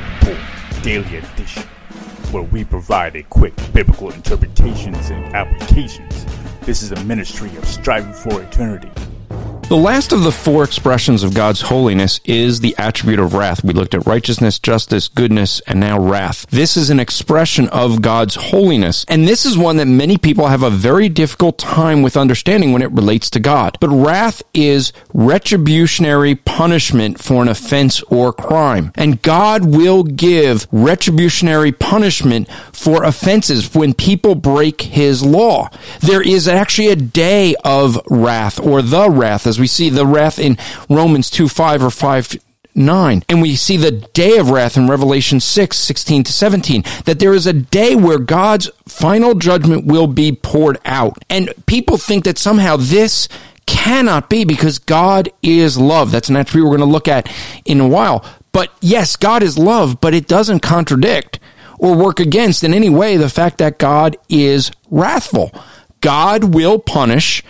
Report Daily Edition, where we provide a quick biblical interpretations and applications. This is a ministry of striving for eternity. The last of the four expressions of God's holiness is the attribute of wrath. We looked at righteousness, justice, goodness, and now wrath. This is an expression of God's holiness. And this is one that many people have a very difficult time with understanding when it relates to God. But wrath is retributionary punishment for an offense or crime. And God will give retributionary punishment for offenses when people break his law. There is actually a day of wrath or the wrath as we see the wrath in Romans 2 5 or 5 9. And we see the day of wrath in Revelation 6, 16 to 17, that there is a day where God's final judgment will be poured out. And people think that somehow this cannot be because God is love. That's an attribute we're going to look at in a while. But yes, God is love, but it doesn't contradict or work against in any way the fact that God is wrathful. God will punish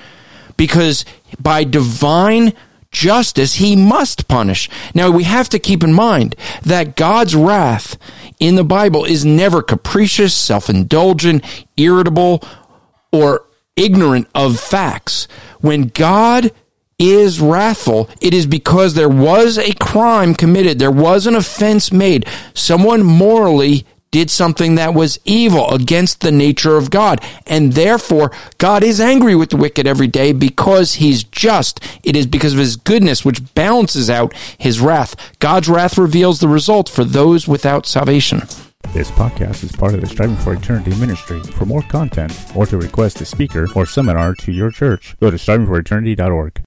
because by divine justice, he must punish. Now, we have to keep in mind that God's wrath in the Bible is never capricious, self indulgent, irritable, or ignorant of facts. When God is wrathful, it is because there was a crime committed, there was an offense made, someone morally did something that was evil against the nature of God. And therefore, God is angry with the wicked every day because he's just. It is because of his goodness which balances out his wrath. God's wrath reveals the result for those without salvation. This podcast is part of the Striving for Eternity ministry. For more content or to request a speaker or seminar to your church, go to strivingforeternity.org.